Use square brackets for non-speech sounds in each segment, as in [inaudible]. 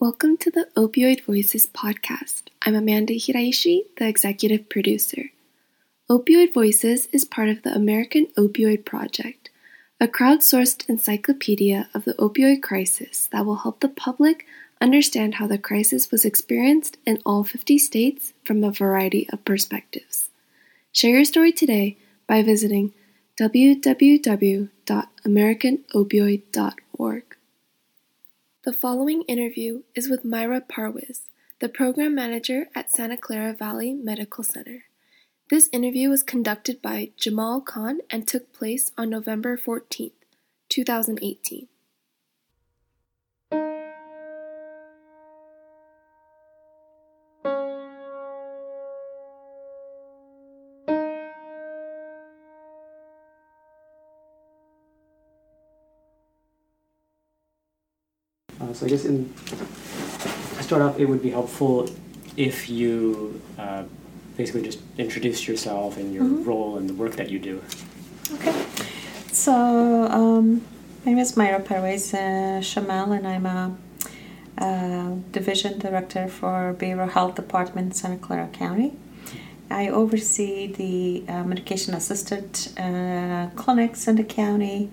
Welcome to the Opioid Voices podcast. I'm Amanda Hiraishi, the executive producer. Opioid Voices is part of the American Opioid Project, a crowdsourced encyclopedia of the opioid crisis that will help the public understand how the crisis was experienced in all 50 states from a variety of perspectives. Share your story today by visiting www.americanopioid.org. The following interview is with Mira Parwiz, the program manager at Santa Clara Valley Medical Center. This interview was conducted by Jamal Khan and took place on November 14, 2018. So I guess in to start off, it would be helpful if you uh, basically just introduce yourself and your Mhm. role and the work that you do. Okay. So, um, my name is Mira Parwiz uh, Shamal, and I'm a, uh division director for Behavioral Health Department, Santa Clara County. I oversee the uh, medication assisted uh, clinics in the county,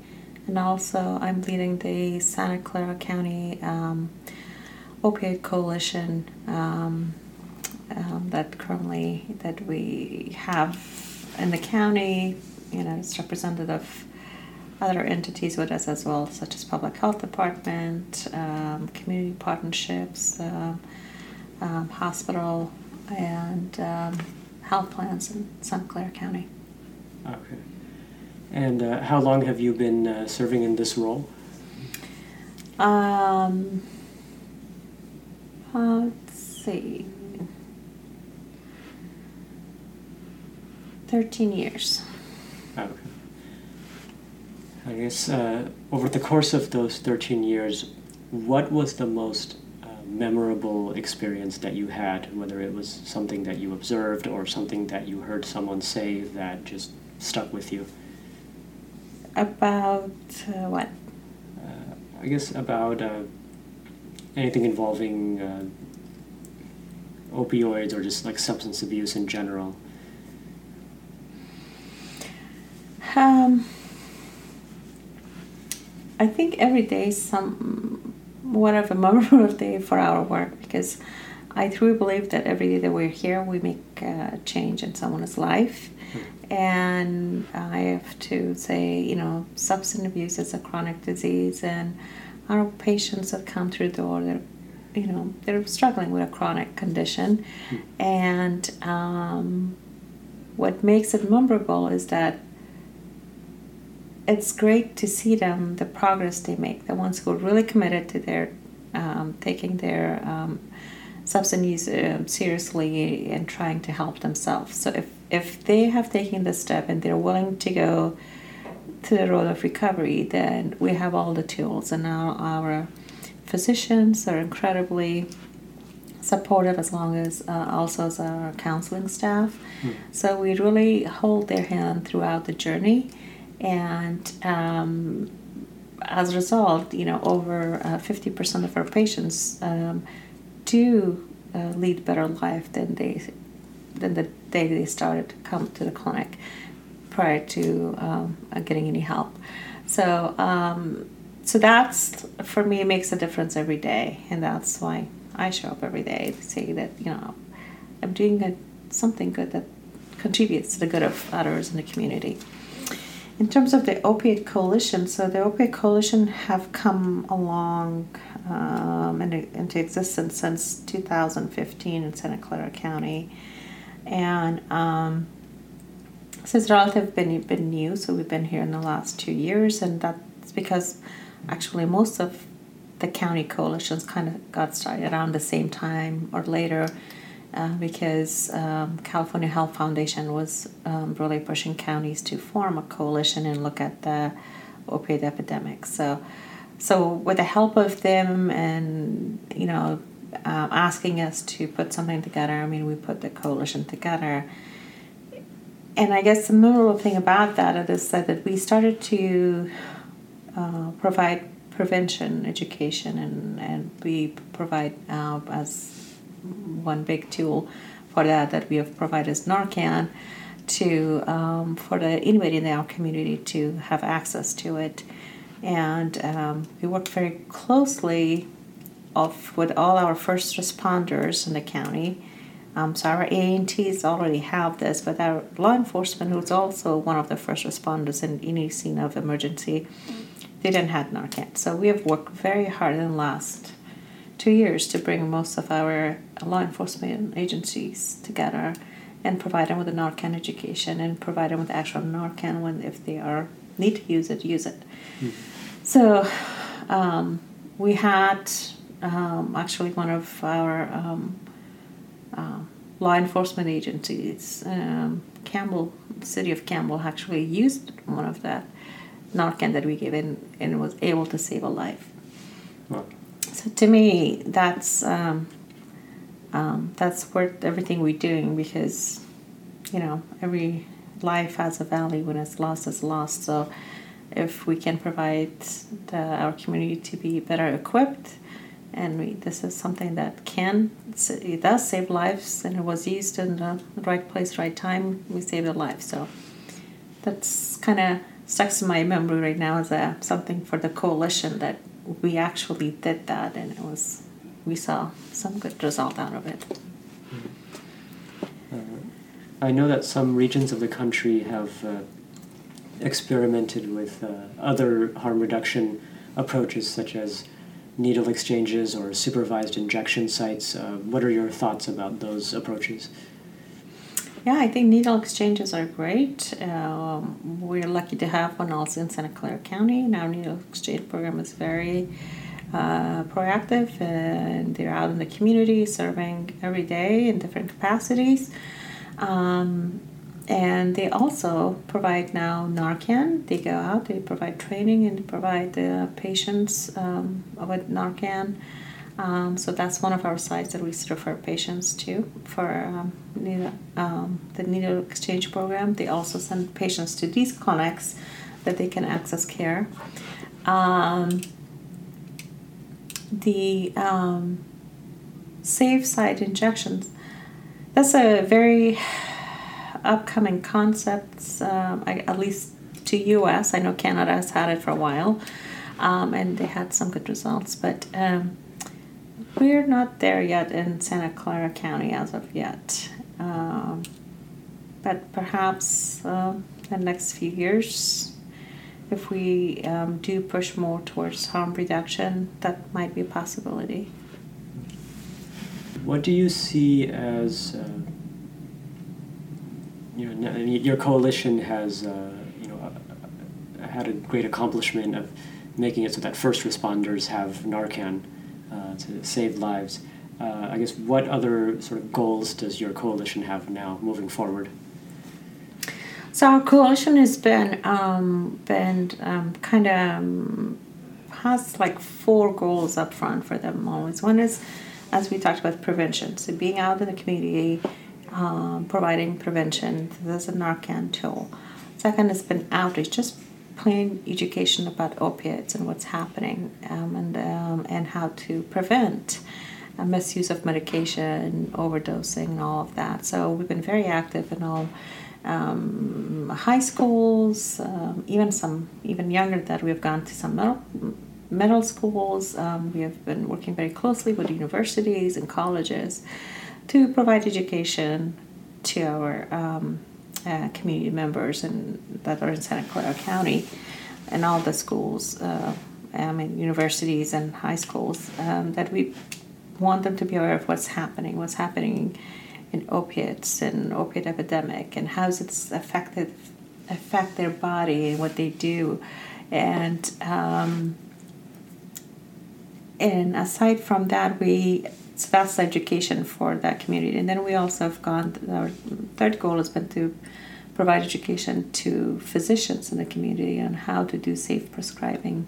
and also I'm leading the Santa Clara County um, Opioid Coalition um, um, that currently that we have in the county. You know, it's representative of other entities with us as well, such as public health department, um, community partnerships, um, um, hospital, and health plans in Santa Clara County. Okay. And uh, how long have you been uh, serving in this role? Um, uh, let's see, thirteen years. Okay. I guess uh, over the course of those 13 years, what was the most uh, memorable experience that you had, whether it was something that you observed or something that you heard someone say that just stuck with you? About uh, what? Uh, I guess about uh, anything involving uh, opioids or just like substance abuse in general. Um, I think every day is some whatever [laughs] memorable day for our work because I truly believe that every day that we're here we make a change in someone's life. And I have to say, you know, substance abuse is a chronic disease, and our patients that come through the door, they're, you know, they're struggling with a chronic condition. And um, what makes it memorable is that it's great to see them the progress they make the ones who are really committed to their um, taking their um, substance use um, seriously and trying to help themselves so if if they have taken this step and they're willing to go to the road of recovery then we have all the tools. And now our physicians are incredibly supportive as long as uh, also as our counseling staff. So we really hold their hand throughout the journey. And um, as a result, you know, over uh, 50% of our patients um, do uh, lead better life than they than the day they started to come to the clinic prior to um, uh, getting any help. So, um, so that's for me makes a difference every day, and that's why I show up every day to say that you know I'm doing good, something good that contributes to the good of others in the community. In terms of the Opiate Coalition, so the Opiate Coalition have come along um, into, into existence since 2015 in Santa Clara County, and um, so it's relatively been been new. So we've been here in the last two years, and that's because actually most of the county coalitions kind of got started around the same time or later uh, because um, California Health Foundation was um, really pushing counties to form a coalition and look at the opioid epidemic. So, so with the help of them and you know um, asking us to put something together, I mean we put the coalition together. And I guess the memorable thing about that is that, we started to uh, provide prevention education, and, and we provide uh, as one big tool for that that we have provided Narcan to um, for the anybody in our community to have access to it, and um, we work very closely of with all our first responders in the county. Um, so our EMTs already have this, but our law enforcement, who's also one of the first responders in any scene of emergency, they didn't have Narcan. So we have worked very hard in the last two years to bring most of our law enforcement agencies together and provide them with a Narcan education and provide them with actual Narcan when if they are need to use it, use it. Mm. So um, we had um, actually one of our um, uh, law enforcement agencies, um, Campbell, city of Campbell, actually used one of that Narcan that we gave in and was able to save a life. Wow. So to me, that's um, um, that's worth everything we're doing because you know every life has a value when it's lost it's lost. So if we can provide the, our community to be better equipped and we, this is something that can it does save lives and it was used in the right place right time. We saved a life so that's kind of stuck in my memory right now as a something for the coalition that we actually did that and it was we saw some good result out of it. Uh, i know that some regions of the country have uh, experimented with uh, other harm reduction approaches such as needle exchanges or supervised injection sites. Uh, what are your thoughts about those approaches? Yeah, I think needle exchanges are great. Um, we're lucky to have one also in Santa Clara County. And our needle exchange program is very uh, proactive and they're out in the community serving every day in different capacities. Um, and they also provide now Narcan. They go out, they provide training, and provide the patients um, with Narcan. Um, so that's one of our sites that we refer patients to for um, needle, um, the needle exchange program. They also send patients to these clinics that they can access care. Um, the um, safe site injections. That's a very upcoming concepts, um, I, at least to US. I know Canada has had it for a while, um, and they had some good results, but um, we're not there yet in Santa Clara County as of yet. Um, but perhaps uh, the next few years, if we um, do push more towards harm reduction, that might be a possibility. What do you see as uh, you know, your coalition has, uh, you know, uh, had a great accomplishment of making it so that first responders have Narcan uh, to save lives. Uh, I guess what other sort of goals does your coalition have now moving forward? So our coalition has been um, been um, kind of um, has like four goals up front for them always. One is, as we talked about, prevention. So being out in the community um, providing prevention. There's a Narcan tool. Second has been outreach, just plain education about opiates and what's happening um, and, um, and how to prevent misuse of medication, overdosing, and all of that. So we've been very active in all um, high schools, um, even some even younger that we've gone to some middle, middle schools. Um, we have been working very closely with universities and colleges to provide education to our um, uh, community members and that are in Santa Clara County and all the schools, uh, I mean universities and high schools, um, that we want them to be aware of what's happening, what's happening in opiates and opiate epidemic, and how it's affected affect their body and what they do, and um, and aside from that, we so that's education for that community. And then we also have gone, our third goal has been to provide education to physicians in the community on how to do safe prescribing.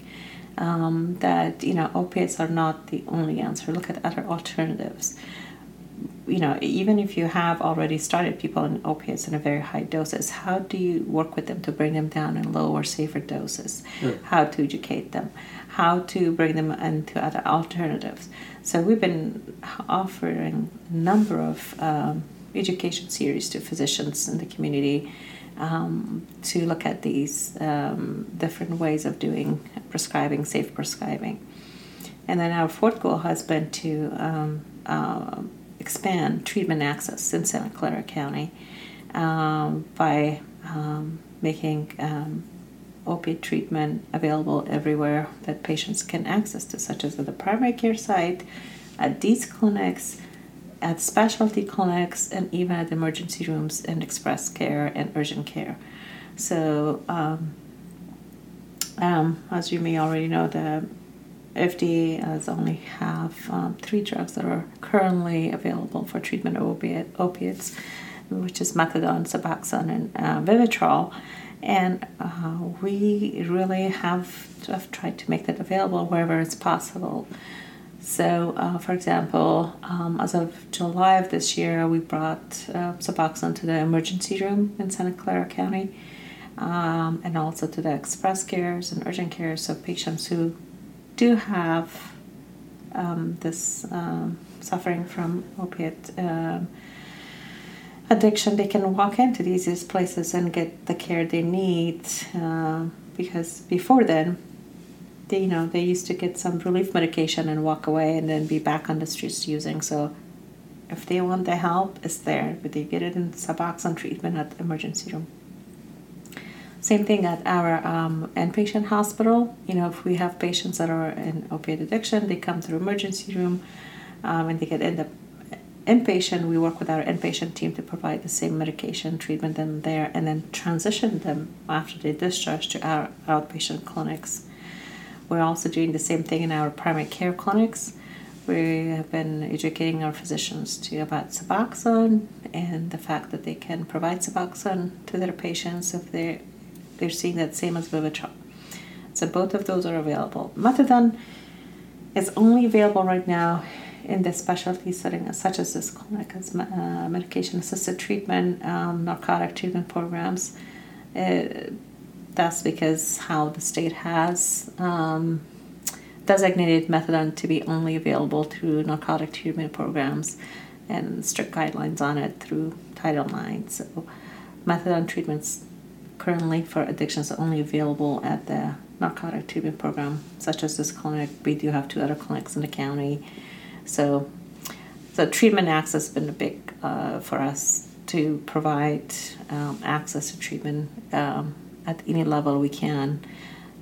Um, that, you know, opiates are not the only answer. Look at other alternatives. You know, even if you have already started people on opiates in a very high doses, how do you work with them to bring them down in lower, safer doses? How to educate them? How to bring them into other alternatives? So we've been offering a number of um, education series to physicians in the community um, to look at these um, different ways of doing prescribing, safe prescribing. And then our fourth goal has been to um, uh, expand treatment access in Santa Clara County um, by um, making um, opiate treatment available everywhere that patients can access to, such as at the primary care site, at these clinics, at specialty clinics, and even at emergency rooms and express care and urgent care. So, um, um, as you may already know, the FDA has only have um, three drugs that are currently available for treatment of opiate, opiates, which is methadone, Suboxone, and uh, Vivitrol. And uh, we really have, have tried to make that available wherever it's possible. So, uh, for example, um, as of July of this year, we brought uh, Suboxone to the emergency room in Santa Clara County, um, and also to the express cares and urgent cares. of patients who do have um, this um, suffering from opiate um, addiction, they can walk into these places and get the care they need. Uh, because before then, they you know they used to get some relief medication and walk away and then be back on the streets using. So if they want the help, it's there, but they get it in Suboxone treatment at the emergency room. Same thing at our um, inpatient hospital. You know, if we have patients that are in opiate addiction, they come through emergency room um, and they get end up inpatient. We work with our inpatient team to provide the same medication treatment in there and then transition them after they discharge to our outpatient clinics. We're also doing the same thing in our primary care clinics. We have been educating our physicians to about Suboxone and the fact that they can provide Suboxone to their patients if they they're seeing that same as Vivitrol. So both of those are available. Methadone is only available right now in the specialty setting, such as this clinic, as uh, medication-assisted treatment, um, narcotic treatment programs. Uh, that's because how the state has um, designated methadone to be only available through narcotic treatment programs and strict guidelines on it through Title IX. So methadone treatments currently for addictions only available at the narcotic treatment program, such as this clinic. We do have two other clinics in the county. So, the treatment access has been a big uh, for us to provide um, access to treatment um, at any level we can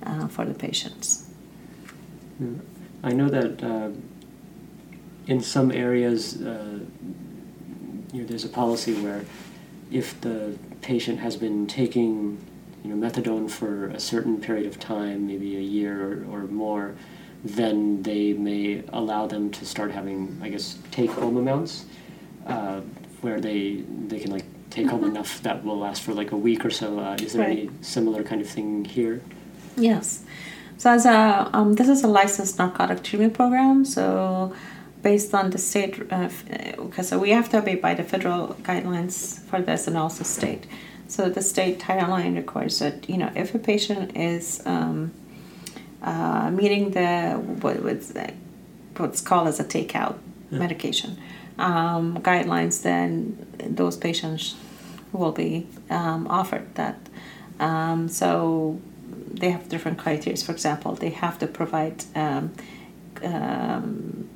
uh, for the patients. I know that uh, in some areas, uh, you know, there's a policy where if the patient has been taking you know, methadone for a certain period of time, maybe a year or, or more, then they may allow them to start having, I guess, take-home amounts, uh, where they they can like take home mm-hmm. enough that will last for like a week or so. Uh, is there right. any similar kind of thing here? Yes. So as a um, this is a licensed narcotic treatment program. So based on the state, uh, because uh, we have to obey by the federal guidelines for this and also state. So the state Title IX requires that you know if a patient is um, uh, meeting the what, what's, what's called as a takeout yeah. medication um, guidelines, then those patients will be um, offered that. Um, so they have different criteria. For example, they have to provide um, um,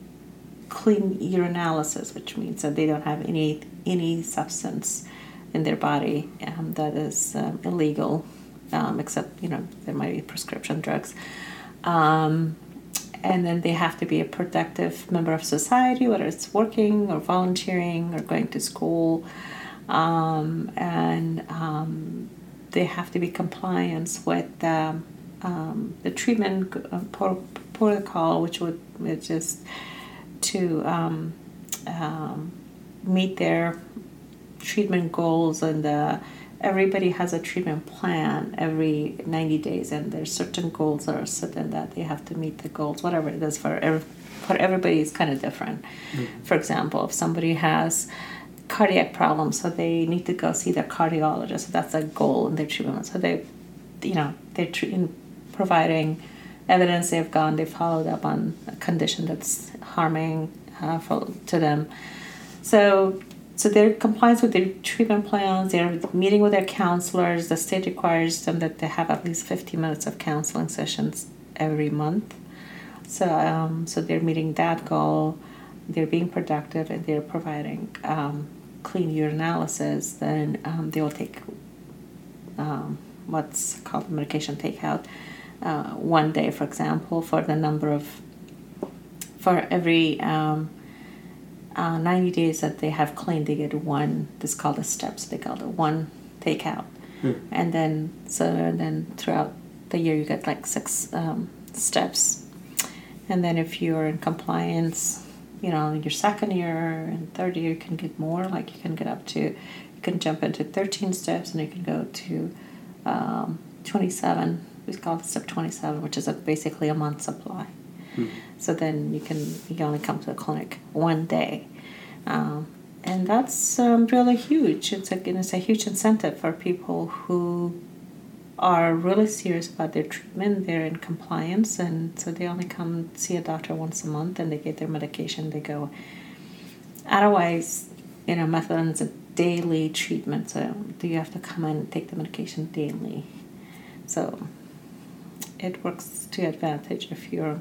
clean urinalysis, which means that they don't have any any substance in their body um, that is um, illegal, um, except you know there might be prescription drugs. Um, and then they have to be a productive member of society, whether it's working or volunteering or going to school, um, and um, they have to be compliant with the, the treatment uh, protocol, which would just to meet their treatment goals and uh, everybody has a treatment plan every 90 days and there's certain goals that are set in that they have to meet the goals whatever it is for every for everybody is kind of different. Mm-hmm. For example, if somebody has cardiac problems, so they need to go see their cardiologist. So that's a goal in their treatment. So they, you know, they're treating, providing evidence they've gone, they followed up on a condition that's harming uh, for, to them. So, so they're compliance with their treatment plans. They're meeting with their counselors. The state requires them that they have at least 50 minutes of counseling sessions every month. So, um, so they're meeting that goal. They're being productive and they're providing um, clean urinalysis. Then um, they will take um, what's called medication takeout uh, one day, for example, for the number of for every um, uh, 90 days that they have clean, they get one. This is called the steps. They call it one takeout, hmm. and then so then throughout the year you get like six um, steps, and then if you're in compliance, you know your second year and third year you can get more. Like you can get up to, you can jump into 13 steps, and you can go to um, 27 we call it step 27 which is a, basically a month supply. Hmm. so then you can you only come to the clinic one day. Um, and that's um, really huge. It's a, it's a huge incentive for people who are really serious about their treatment they're in compliance and so they only come see a doctor once a month and they get their medication they go. Otherwise you know methadone is a daily treatment so do you have to come and take the medication daily. So it works to advantage if you're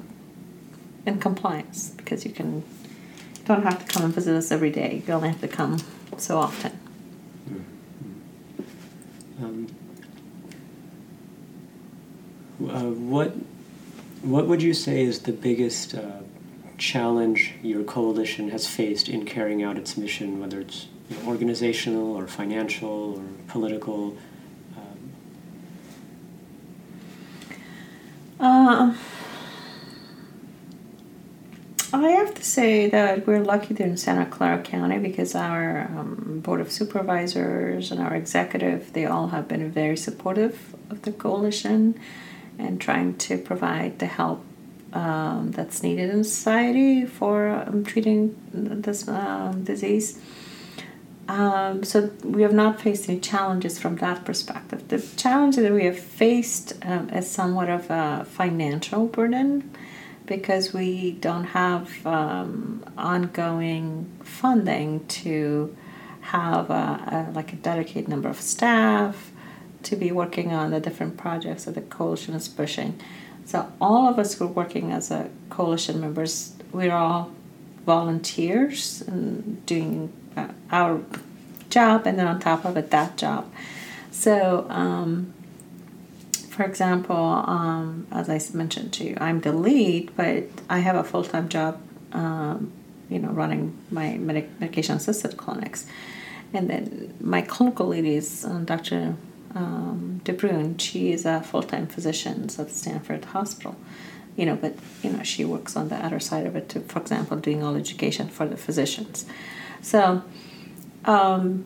in compliance because you can don't have to come and visit us every day. You only have to come so often. Mm-hmm. Um, uh, what what would you say is the biggest uh, challenge your coalition has faced in carrying out its mission, whether it's you know, organizational or financial or political? Uh, I have to say that we're lucky there in Santa Clara County because our um, board of supervisors and our executive they all have been very supportive of the coalition and trying to provide the help um, that's needed in society for um, treating this um, disease. Um, so we have not faced any challenges from that perspective. The challenge that we have faced um, is somewhat of a financial burden because we don't have um, ongoing funding to have a, a, like a dedicated number of staff to be working on the different projects that the coalition is pushing. So all of us who are working as a coalition members, we're all volunteers and doing uh, our job and then on top of it that job so um, for example um, as i mentioned to you i'm the lead but i have a full-time job um, you know running my medic- medication assisted clinics and then my clinical lead is dr um, DeBrun. She is a full-time physician at Stanford Hospital you know, but you know, she works on the other side of it, for example, doing all education for the physicians. So, um,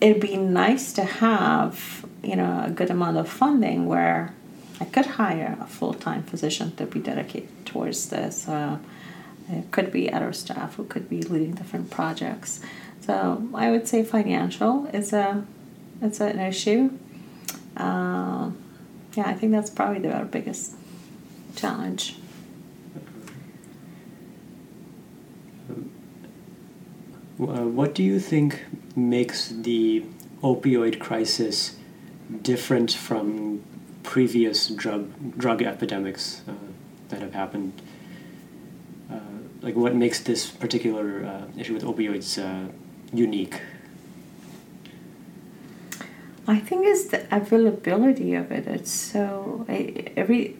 it'd be nice to have, you know, a good amount of funding where I could hire a full time physician to be dedicated towards this. Uh, it could be other staff who could be leading different projects. So I would say financial is a it's an issue. Uh, yeah, I think that's probably the, our biggest challenge. What do you think makes the opioid crisis different from previous drug drug epidemics uh, that have happened? Uh, like, what makes this particular uh, issue with opioids uh, unique? I think it's the availability of it. It's so every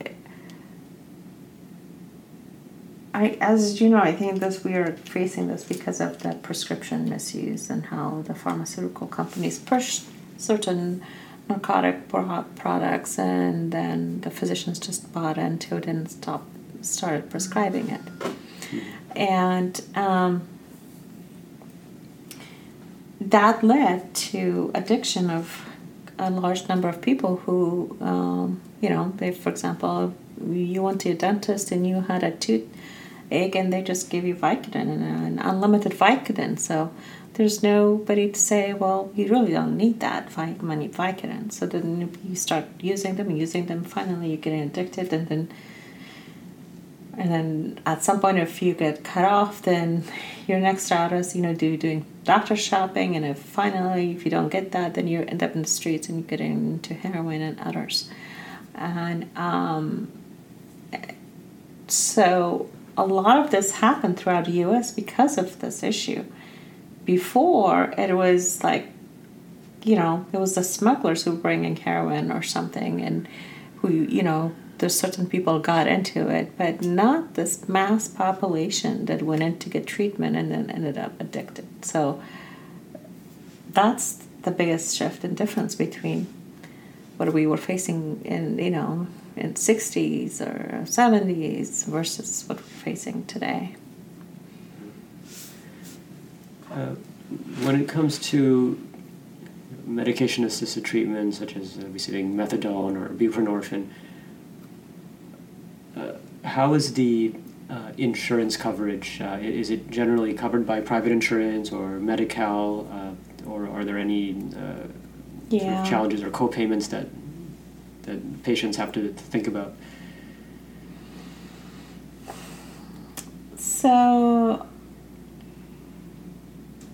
I, as you know, I think that we are facing this because of the prescription misuse and how the pharmaceutical companies push certain narcotic products, and then the physicians just bought into it and stop started prescribing it, and um, that led to addiction of a large number of people who, um, you know, they, for example, you went to a dentist and you had a tooth again they just give you Vicodin and an unlimited Vicodin. So there's nobody to say, well, you really don't need that many Vicodin. So then you start using them, using them. Finally, you get addicted, and then and then at some point, if you get cut off, then your next route is you know do doing doctor shopping, and if finally if you don't get that, then you end up in the streets and you get into heroin and others, and um, so a lot of this happened throughout the U.S. because of this issue. Before it was like, you know, it was the smugglers who were bringing heroin or something, and who you know there's certain people got into it, but not this mass population that went in to get treatment and then ended up addicted. So that's the biggest shift and difference between what we were facing in you know in 60s or 70s versus what we're facing today. Uh, when it comes to medication assisted treatment such as uh, receiving methadone or buprenorphine, uh, how is the uh, insurance coverage? Uh, is it generally covered by private insurance or Medi-Cal, uh, or are there any uh, yeah. sort of challenges or co-payments that that patients have to think about? So,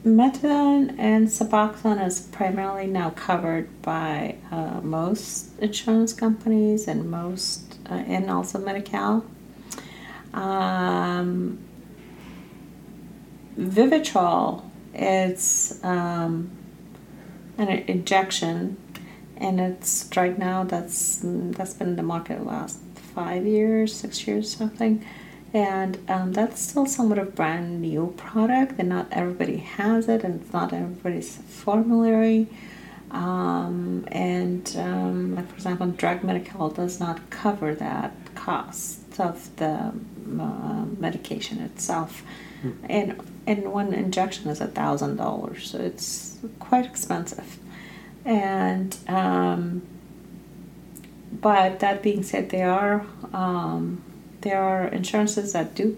methadone and Suboxone is primarily now covered by uh, most insurance companies and most uh, and also Medi-Cal. Um, Vivitrol is um, an injection, and it's right now that's that's been in the market the last five years, six years, something. And um, that's still somewhat of a brand new product, and not everybody has it, and it's not everybody's formulary. Um, and um, like for example, drug Medi-Cal does not cover that cost of the uh, medication itself, mm. and and one injection is a thousand dollars, so it's quite expensive. And um, but that being said, there are um, there are insurances that do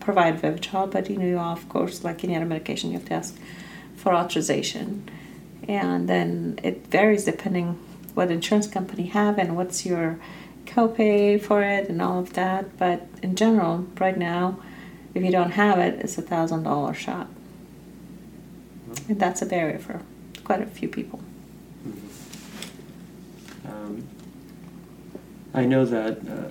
provide Vivitrol, but you know, of course, like any other medication, you have to ask for authorization. And then it varies depending what insurance company have and what's your copay for it and all of that. But in general right now if you don't have it it's a thousand dollar shot. Mm-hmm. and that's a barrier for quite a few people mm-hmm. um, i know that uh,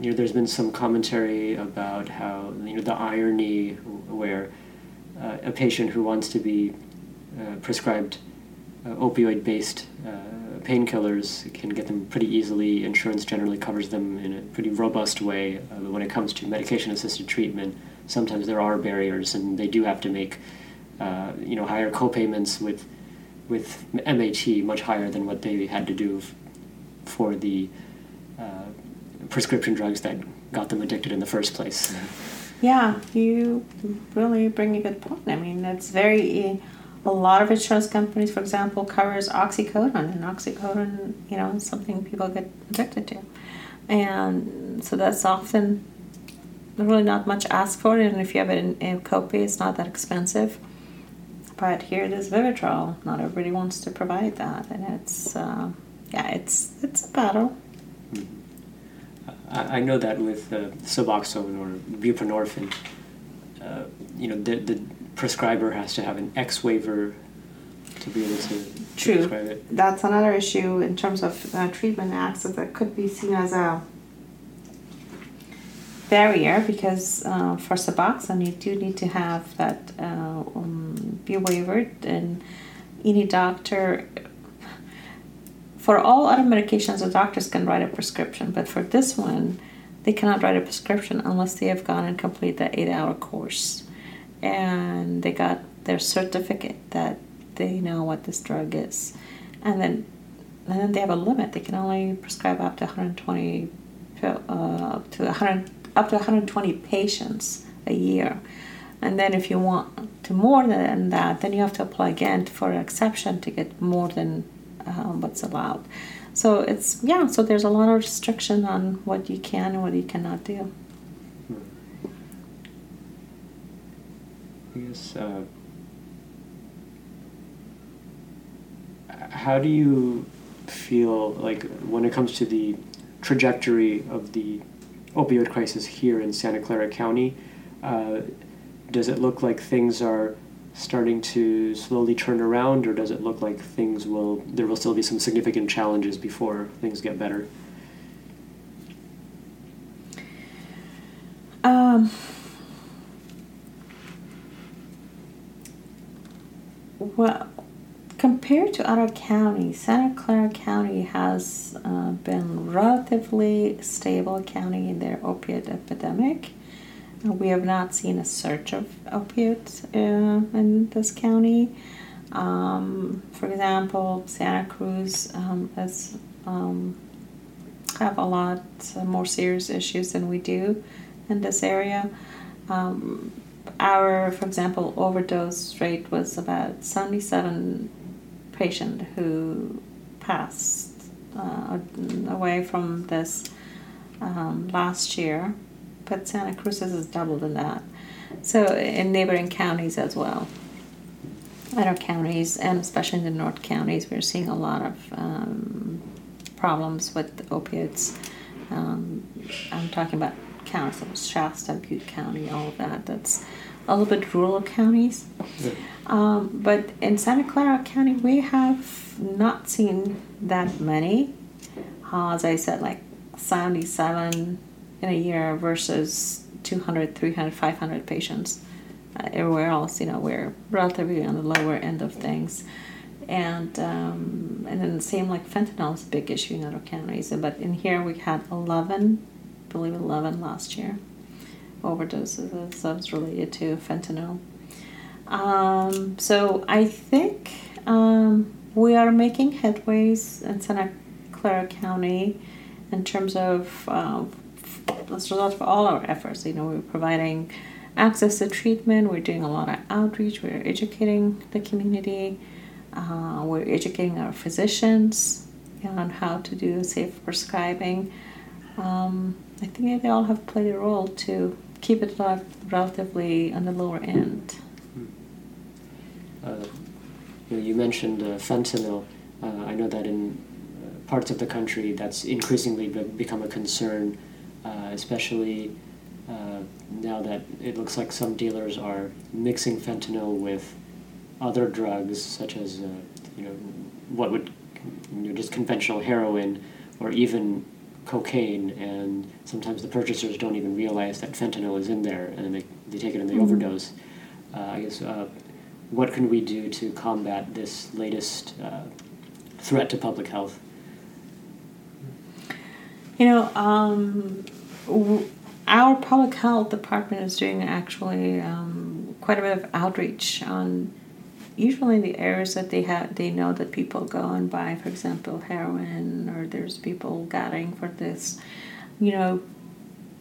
you know there's been some commentary about how you know the irony where uh, a patient who wants to be uh, prescribed uh, opioid based uh, painkillers can get them pretty easily. Insurance generally covers them in a pretty robust way. Uh, but when it comes to medication assisted treatment, sometimes there are barriers and they do have to make uh, you know higher co-payments with with MAT much higher than what they had to do f- for the uh, prescription drugs that got them addicted in the first place. Yeah, you really bring a good point. I mean, it's very a lot of insurance companies, for example, covers oxycodone, and oxycodone, you know, is something people get addicted to, and so that's often really not much asked for. And if you have it in, in copay, it's not that expensive. But here it is, Vivitrol. Not everybody wants to provide that, and it's uh, yeah, it's it's a battle. I know that with uh, Suboxone or buprenorphine, uh, you know, the, the prescriber has to have an X waiver to be able to True. prescribe it. That's another issue in terms of uh, treatment access that could be seen as a barrier because uh, for Suboxone you do need to have that uh, um, be waived and any doctor for all other medications the doctors can write a prescription but for this one they cannot write a prescription unless they have gone and complete the eight hour course and they got their certificate that they know what this drug is. And then, and then they have a limit. They can only prescribe up to 120 uh, up to 100 up to 120 patients a year. And then if you want to more than that, then you have to apply again for an exception to get more than um, what's allowed. So it's yeah. So there's a lot of restriction on what you can and what you cannot do. I guess. Uh, how do you feel like when it comes to the trajectory of the opioid crisis here in Santa Clara County? Uh, does it look like things are starting to slowly turn around, or does it look like things will there will still be some significant challenges before things get better? Um, well, compared to other counties, Santa Clara County has uh, been relatively stable county in their opiate epidemic. Uh, we have not seen a surge of opiates uh, in this county. Um, for example, Santa Cruz um, has um, have a lot more serious issues than we do in this area. Um, our, for example, overdose rate was about 77 patient who passed uh, away from this um, last year, but Santa Cruz has doubled in that. So in neighboring counties as well. Other counties, and especially in the north counties, we're seeing a lot of um, problems with opiates. Um, I'm talking about counties, Shasta, Butte County, all of that. That's a little bit rural counties. Yeah. Um, but in Santa Clara County, we have not seen that many. Uh, as I said, like 77 in a year versus 200, 300, 500 patients. Uh, everywhere else, you know, we're relatively on the lower end of things. And um, and then the same like fentanyl is a big issue in other counties. But in here we had 11 believe 11 last year overdoses that was related to fentanyl. Um, so I think um, we are making headways in Santa Clara County in terms of uh, as a result of all our efforts. You know, we're providing access to treatment. We're doing a lot of outreach. We're educating the community. Uh, we're educating our physicians on how to do safe prescribing. Um, I think they all have played a role to keep it like relatively on the lower end. Hmm. Uh, you, mentioned uh, fentanyl. Uh, I know that in uh, parts of the country that's increasingly be- become a concern, uh, especially uh, now that it looks like some dealers are mixing fentanyl with other drugs, such as you know what would you know, just conventional heroin or even cocaine, and sometimes the purchasers don't even realize that fentanyl is in there, and they, they take it and they mm-hmm. overdose. Uh, I guess uh, what can we do to combat this latest uh, threat to public health? You know, um, w- our public health department is doing actually um, quite a bit of outreach on usually the areas that they have they know that people go and buy for example heroin or there's people gathering for this you know.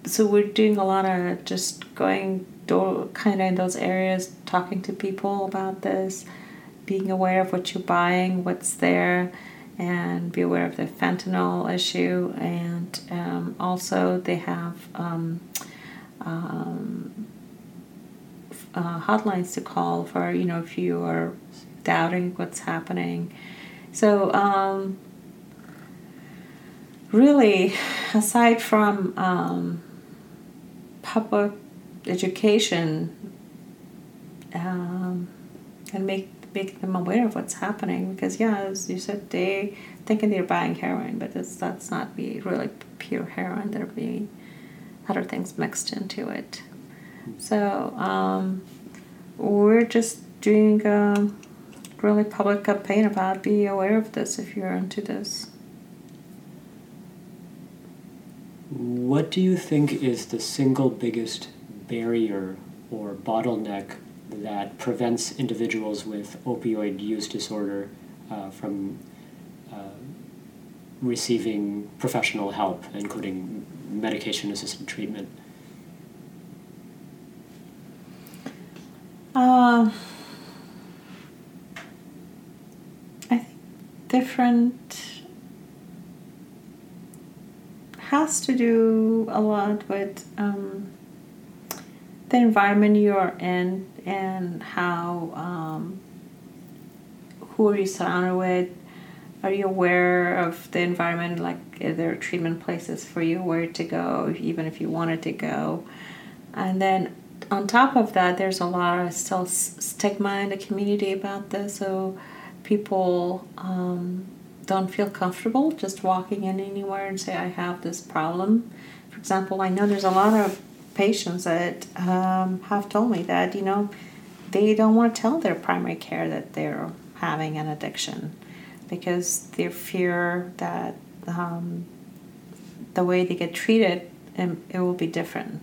So we're doing a lot of just going door kind of in those areas talking to people about this being aware of what you're buying what's there and be aware of the fentanyl issue. And um, also they have um, um, uh, hotlines to call for you know if you are doubting what's happening. So um, really, aside from um, public education um, and make make them aware of what's happening because yeah as you said they thinking they're buying heroin but it's that's not be really pure heroin there'll be other things mixed into it so um, we're just doing a really public campaign about be aware of this if you're into this. What do you think is the single biggest barrier or bottleneck that prevents individuals with opioid use disorder uh, from uh, receiving professional help, including medication assisted treatment? I think different. Has to do a lot with um, the environment you are in and how um, who are you surrounded with. Are you aware of the environment? Like are there treatment places for you where to go even if you wanted to go? And then on top of that there's a lot of still stigma in the community about this so people um, don't feel comfortable just walking in anywhere and say i have this problem for example i know there's a lot of patients that um, have told me that you know they don't want to tell their primary care that they're having an addiction because they fear that um, the way they get treated um, it will be different.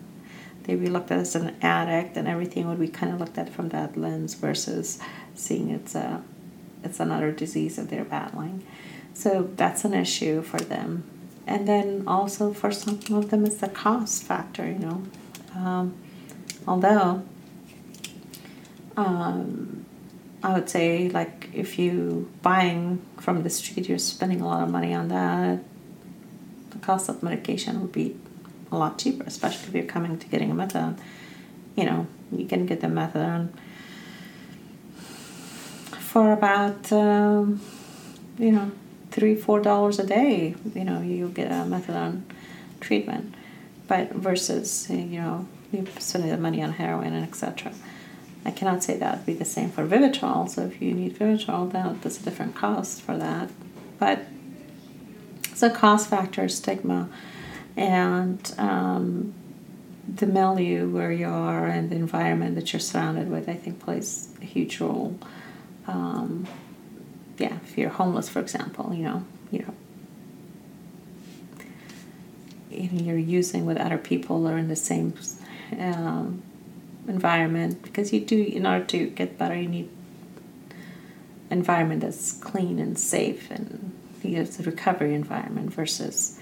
They'd be looked at as an addict, and everything would be kind of looked at from that lens versus seeing it's a it's another disease that they're battling. So that's an issue for them. And then also for some of them, it's the cost factor. You know, um, although um, I would say like if you buying from the street, you're spending a lot of money on that. The cost of medication would be a lot cheaper, especially if you're coming to getting a methadone. You know, you can get the methadone for about um, you know three four dollars a day. You know, you get a methadone treatment, but versus you know you spending the money on heroin and etc. I cannot say that would be the same for Vivitrol. So if you need Vivitrol, then there's a different cost for that. But it's a cost factor, stigma, and um, the milieu where you are and the environment that you're surrounded with, I think, plays a huge role. Um, yeah, if you're homeless, for example, you know, you know, you're using with other people or in the same um, environment because you do in order to get better you need environment that's clean and safe and it's a recovery environment versus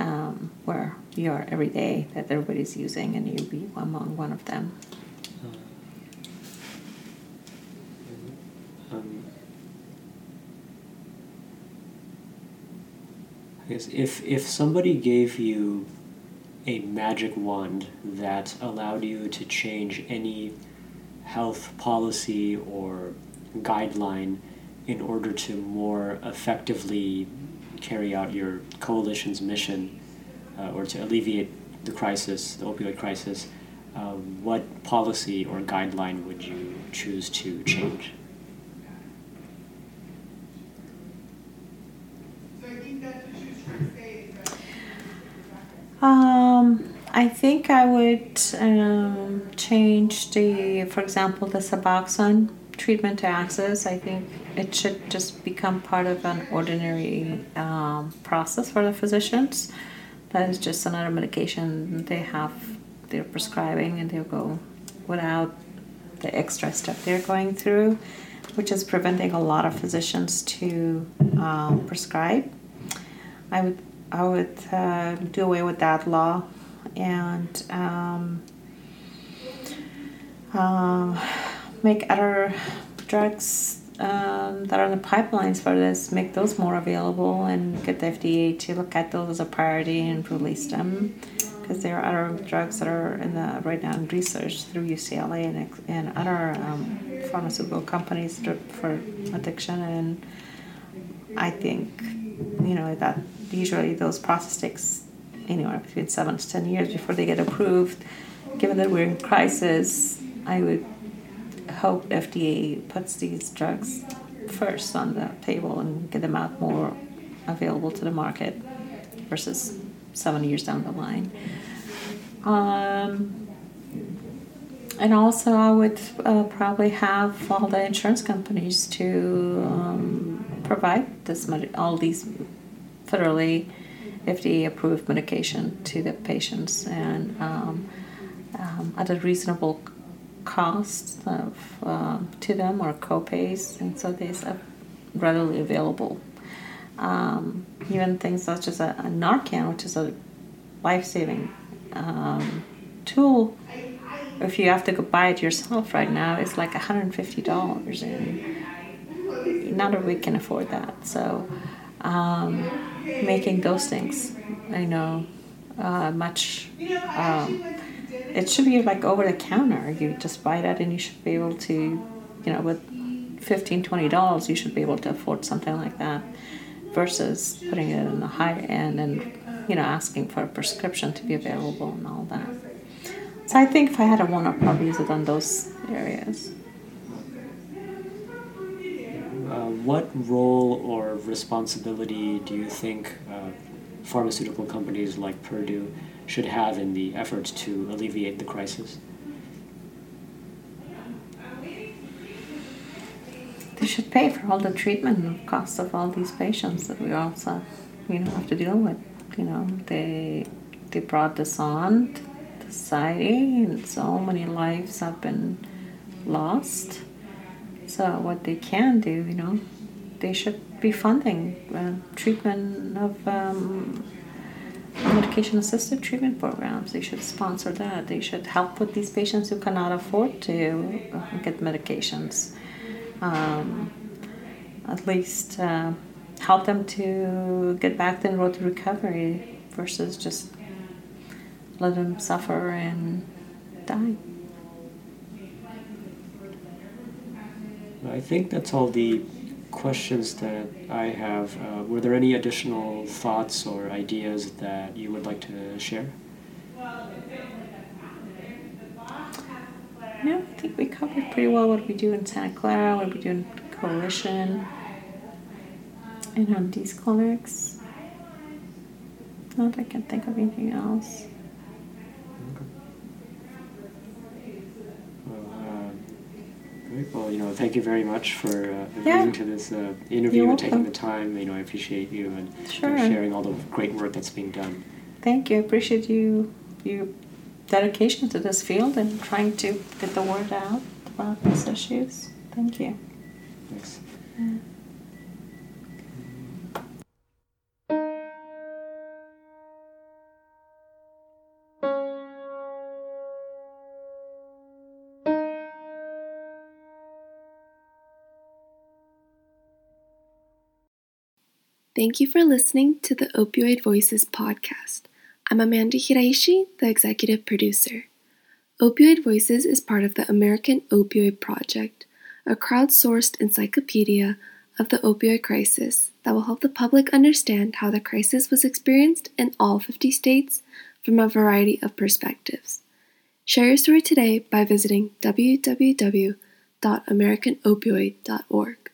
um, where you are every day that everybody's using and you be among one of them. Um, I guess if if somebody gave you a magic wand that allowed you to change any health policy or guideline in order to more effectively carry out your coalition's mission uh, or to alleviate the crisis, the opioid crisis, uh, what policy or guideline would you choose to change? Um, I think I would um, change the, for example, the Suboxone treatment to access. I think it should just become part of an ordinary um, process for the physicians. That is just another medication they have, they're prescribing, and they'll go without the extra step they're going through, which is preventing a lot of physicians to um, prescribe. I would I would uh, do away with that law and um, uh, make other drugs um, that are in the pipelines for this, make those more available and get the FDA to look at those as a priority and release them. Because there are other drugs that are in the right now in research through UCLA and, and other um, pharmaceutical companies for addiction, and I think you know that usually those process takes anywhere between seven to ten years before they get approved. Given that we're in crisis, I would hope FDA puts these drugs first on the table and get them out more available to the market versus seven years down the line. Um, and also, I would uh, probably have all the insurance companies to um, provide this med- all these federally FDA approved medication to the patients and um, um, at a reasonable cost of, uh, to them or copays, and so these are readily available. Um, even things such as a, a, Narcan, which is a life saving um, tool, if you have to go buy it yourself right now, it's like $150, and not everybody can afford that. So, um, making those things, I know, uh, much um, it should be like over the counter. You just buy that and you should be able to, you know, with 15 $20, you should be able to afford something like that versus putting it in the high end and, you know, asking for a prescription to be available and all that. So I think if I had a one, I'd probably use it on those areas. Uh, what role or responsibility do you think uh, pharmaceutical companies like Purdue should have in the efforts to alleviate the crisis? They should pay for all the treatment and costs of all these patients that we also, you know, have to deal with. You know, they they brought this on to society, and so many lives have been lost. So what they can do, you know, they should be funding uh, treatment of um, medication assisted treatment programs. They should sponsor that. They should help with these patients who cannot afford to uh, get medications. Um, at least uh, help them to get back the road to recovery versus just let them suffer and die. I think that's all the questions that I have. Uh, were there any additional thoughts or ideas that you would like to share? No, I think we covered pretty well what we do in Santa Clara, what we do in Coalition, and on these clinics. Not that I can think of anything else. Great. Well, you know, thank you very much for uh, Yeah. agreeing to this uh, interview You're and taking welcome. the time. You know, I appreciate you and you know, sharing all the great work that's being done. Thank you. I appreciate you your dedication to this field and trying to get the word out about these issues. Thank you. Thank you for listening to the Opioid Voices podcast. I'm Amanda Hiraishi, the executive producer. Opioid Voices is part of the American Opioid Project, a crowdsourced encyclopedia of the opioid crisis that will help the public understand how the crisis was experienced in all 50 states from a variety of perspectives. Share your story today by visiting www.americanopioid.org.